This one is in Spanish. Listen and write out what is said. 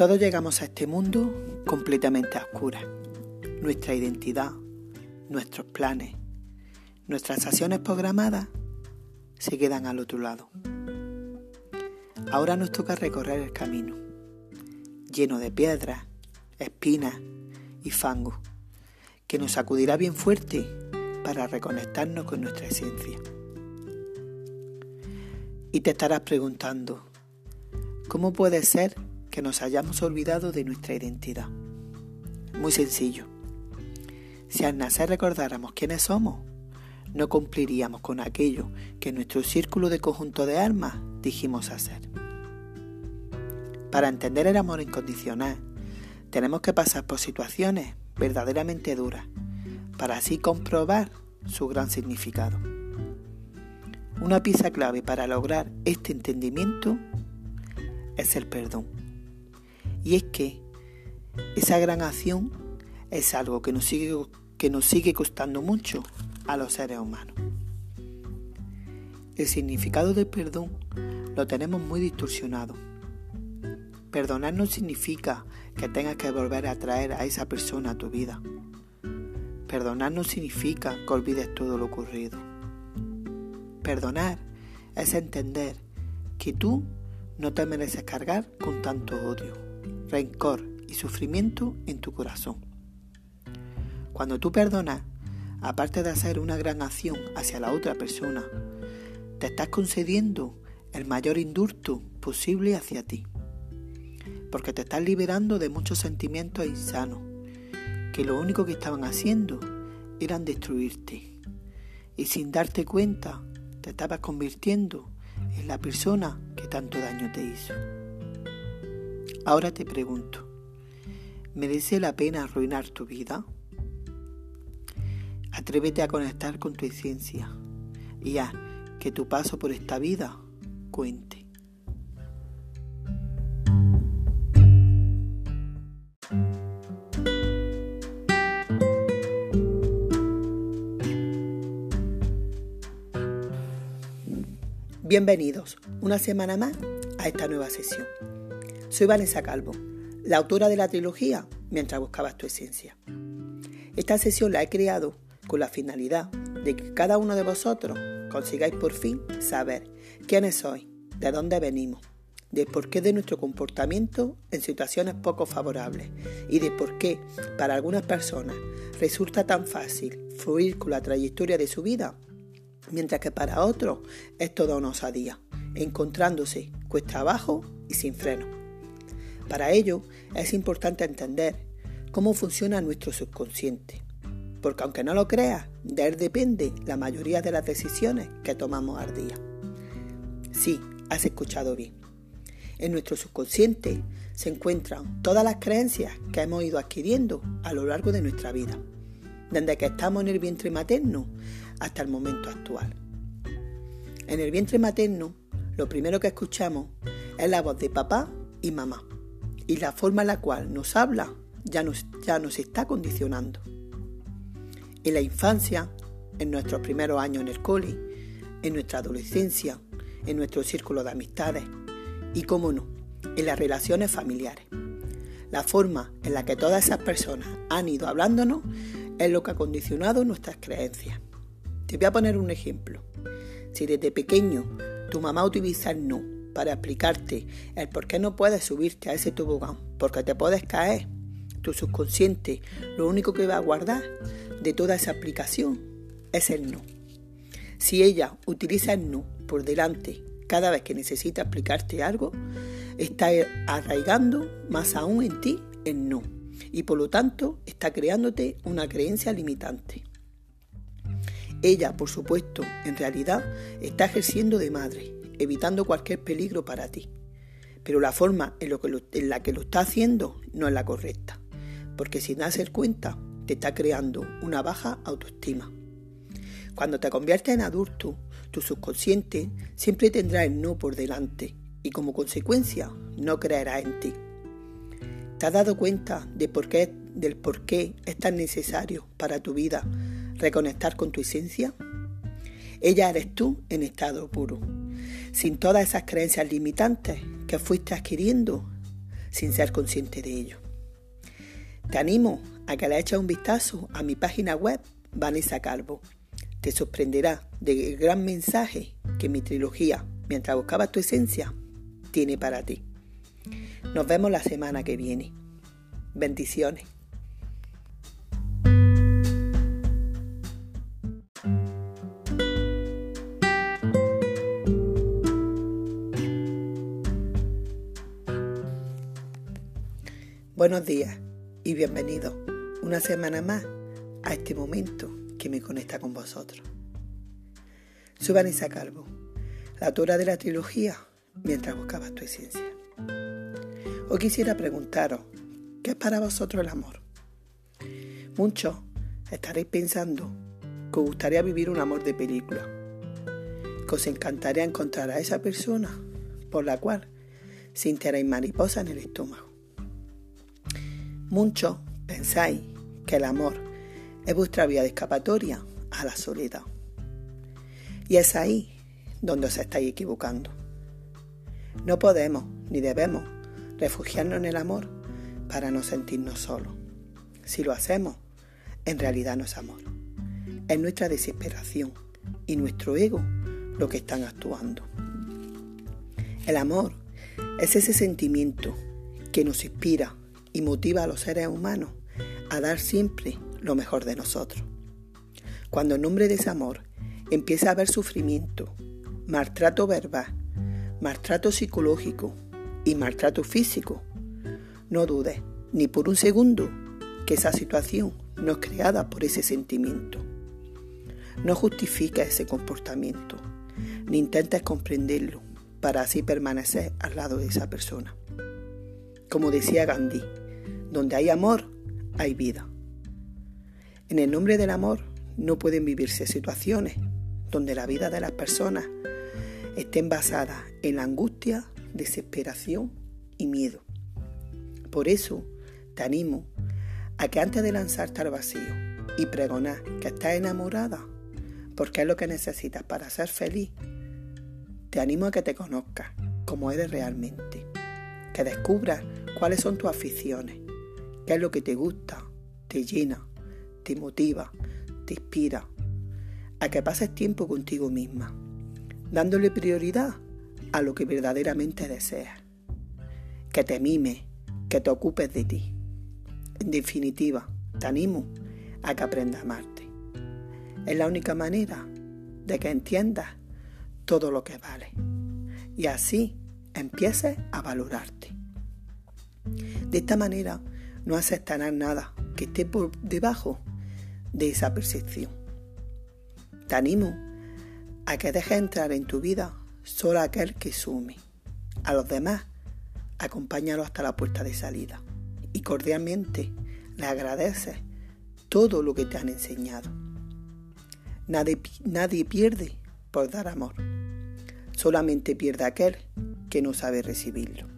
Todos llegamos a este mundo completamente a oscuras. Nuestra identidad, nuestros planes, nuestras acciones programadas se quedan al otro lado. Ahora nos toca recorrer el camino, lleno de piedras, espinas y fango, que nos sacudirá bien fuerte para reconectarnos con nuestra esencia. Y te estarás preguntando, ¿cómo puede ser que nos hayamos olvidado de nuestra identidad? Muy sencillo. Si al nacer recordáramos quiénes somos, no cumpliríamos con aquello que nuestro círculo de conjunto de almas dijimos hacer. Para entender el amor incondicional, tenemos que pasar por situaciones verdaderamente duras, para así comprobar su gran significado. Una pieza clave para lograr este entendimiento es el perdón. Y es que esa gran acción es algo que nos sigue, que nos sigue costando mucho a los seres humanos. El significado del perdón lo tenemos muy distorsionado. Perdonar no significa que tengas que volver a traer a esa persona a tu vida. Perdonar no significa que olvides todo lo ocurrido. Perdonar es entender que tú no te mereces cargar con tanto odio, rencor y sufrimiento en tu corazón. Cuando tú perdonas, aparte de hacer una gran acción hacia la otra persona, te estás concediendo el mayor indulto posible hacia ti. Porque te estás liberando de muchos sentimientos insanos, que lo único que estaban haciendo eran destruirte. Y sin darte cuenta, te estabas convirtiendo en la persona que tanto daño te hizo. Ahora te pregunto, ¿merece la pena arruinar tu vida? Atrévete a conectar con tu esencia y haz que tu paso por esta vida cuente. Bienvenidos una semana más a esta nueva sesión. Soy Vanessa Calvo, la autora de la trilogía Mientras buscabas tu esencia. Esta sesión la he creado con la finalidad de que cada uno de vosotros consigáis por fin saber quiénes sois, de dónde venimos, de por qué de nuestro comportamiento en situaciones poco favorables y de por qué para algunas personas resulta tan fácil fluir con la trayectoria de su vida mientras que para otros es toda una osadía, encontrándose cuesta abajo y sin freno. Para ello es importante entender cómo funciona nuestro subconsciente, porque aunque no lo creas, de él depende la mayoría de las decisiones que tomamos al día. Sí, has escuchado bien. En nuestro subconsciente se encuentran todas las creencias que hemos ido adquiriendo a lo largo de nuestra vida, desde que estamos en el vientre materno hasta el momento actual. En el vientre materno, lo primero que escuchamos es la voz de papá y mamá, y la forma en la cual nos habla ya nos, ya nos está condicionando. En la infancia, en nuestros primeros años en el cole, en nuestra adolescencia, en nuestro círculo de amistades y, cómo no, en las relaciones familiares. La forma en la que todas esas personas han ido hablándonos es lo que ha condicionado nuestras creencias. Te voy a poner un ejemplo. Si desde pequeño tu mamá utiliza el no para explicarte el por qué no puedes subirte a ese tobogán, porque te puedes caer, tu subconsciente lo único que va a guardar de toda esa explicación es el no. Si ella utiliza el no por delante cada vez que necesita explicarte algo, está arraigando más aún en ti el no y por lo tanto está creándote una creencia limitante. Ella, por supuesto, en realidad está ejerciendo de madre, evitando cualquier peligro para ti. Pero la forma en, la que lo está haciendo no es la correcta, porque sin hacer cuenta te está creando una baja autoestima. Cuando te conviertes en adulto, tu subconsciente siempre tendrá el no por delante y como consecuencia no creerá en ti. ¿Te has dado cuenta de por qué, del por qué es tan necesario para tu vida reconectar con tu esencia? Ella eres tú en estado puro, sin todas esas creencias limitantes que fuiste adquiriendo, sin ser consciente de ello. Te animo a que le eches un vistazo a mi página web, Vanessa Calvo. Te sorprenderá del gran mensaje que mi trilogía, mientras buscabas tu esencia, tiene para ti. Nos vemos la semana que viene. Bendiciones. Buenos días y bienvenidos una semana más a este momento que me conecta con vosotros. Soy Vanessa Calvo, la autora de la trilogía Mientras buscabas tu esencia. Hoy quisiera preguntaros, ¿qué es para vosotros el amor? Muchos estaréis pensando que os gustaría vivir un amor de película, que os encantaría encontrar a esa persona por la cual sintierais mariposa en el estómago Muchos pensáis que el amor es vuestra vía de escapatoria a la soledad. Y es ahí donde os estáis equivocando. No podemos ni debemos refugiarnos en el amor para no sentirnos solos. Si lo hacemos, en realidad no es amor. Es nuestra desesperación y nuestro ego lo que están actuando. El amor es ese sentimiento que nos inspira y motiva a los seres humanos a dar siempre lo mejor de nosotros. Cuando en nombre de ese amor empieza a haber sufrimiento, maltrato verbal, maltrato psicológico y maltrato físico, no dudes ni por un segundo que esa situación no es creada por ese sentimiento. No justifica ese comportamiento, ni intentes comprenderlo para así permanecer al lado de esa persona. Como decía Gandhi, donde hay amor, hay vida. En el nombre del amor no pueden vivirse situaciones donde la vida de las personas estén basadas en la angustia, desesperación y miedo. Por eso te animo a que antes de lanzarte al vacío y pregonar que estás enamorada, porque es lo que necesitas para ser feliz, te animo a que te conozcas como eres realmente, que descubras cuáles son tus aficiones, qué es lo que te gusta, te llena, te motiva, te inspira, a que pases tiempo contigo misma, dándole prioridad a lo que verdaderamente deseas, que te mimes, que te ocupes de ti. En definitiva, te animo a que aprendas a amarte. Es la única manera de que entiendas todo lo que vale y así empieces a valorarte. De esta manera no aceptarás nada que esté por debajo de esa percepción. Te animo a que dejes entrar en tu vida solo aquel que sume. A los demás, acompáñalo hasta la puerta de salida y cordialmente le agradeces todo lo que te han enseñado. Nadie, nadie pierde por dar amor. Solamente pierde aquel que no sabe recibirlo.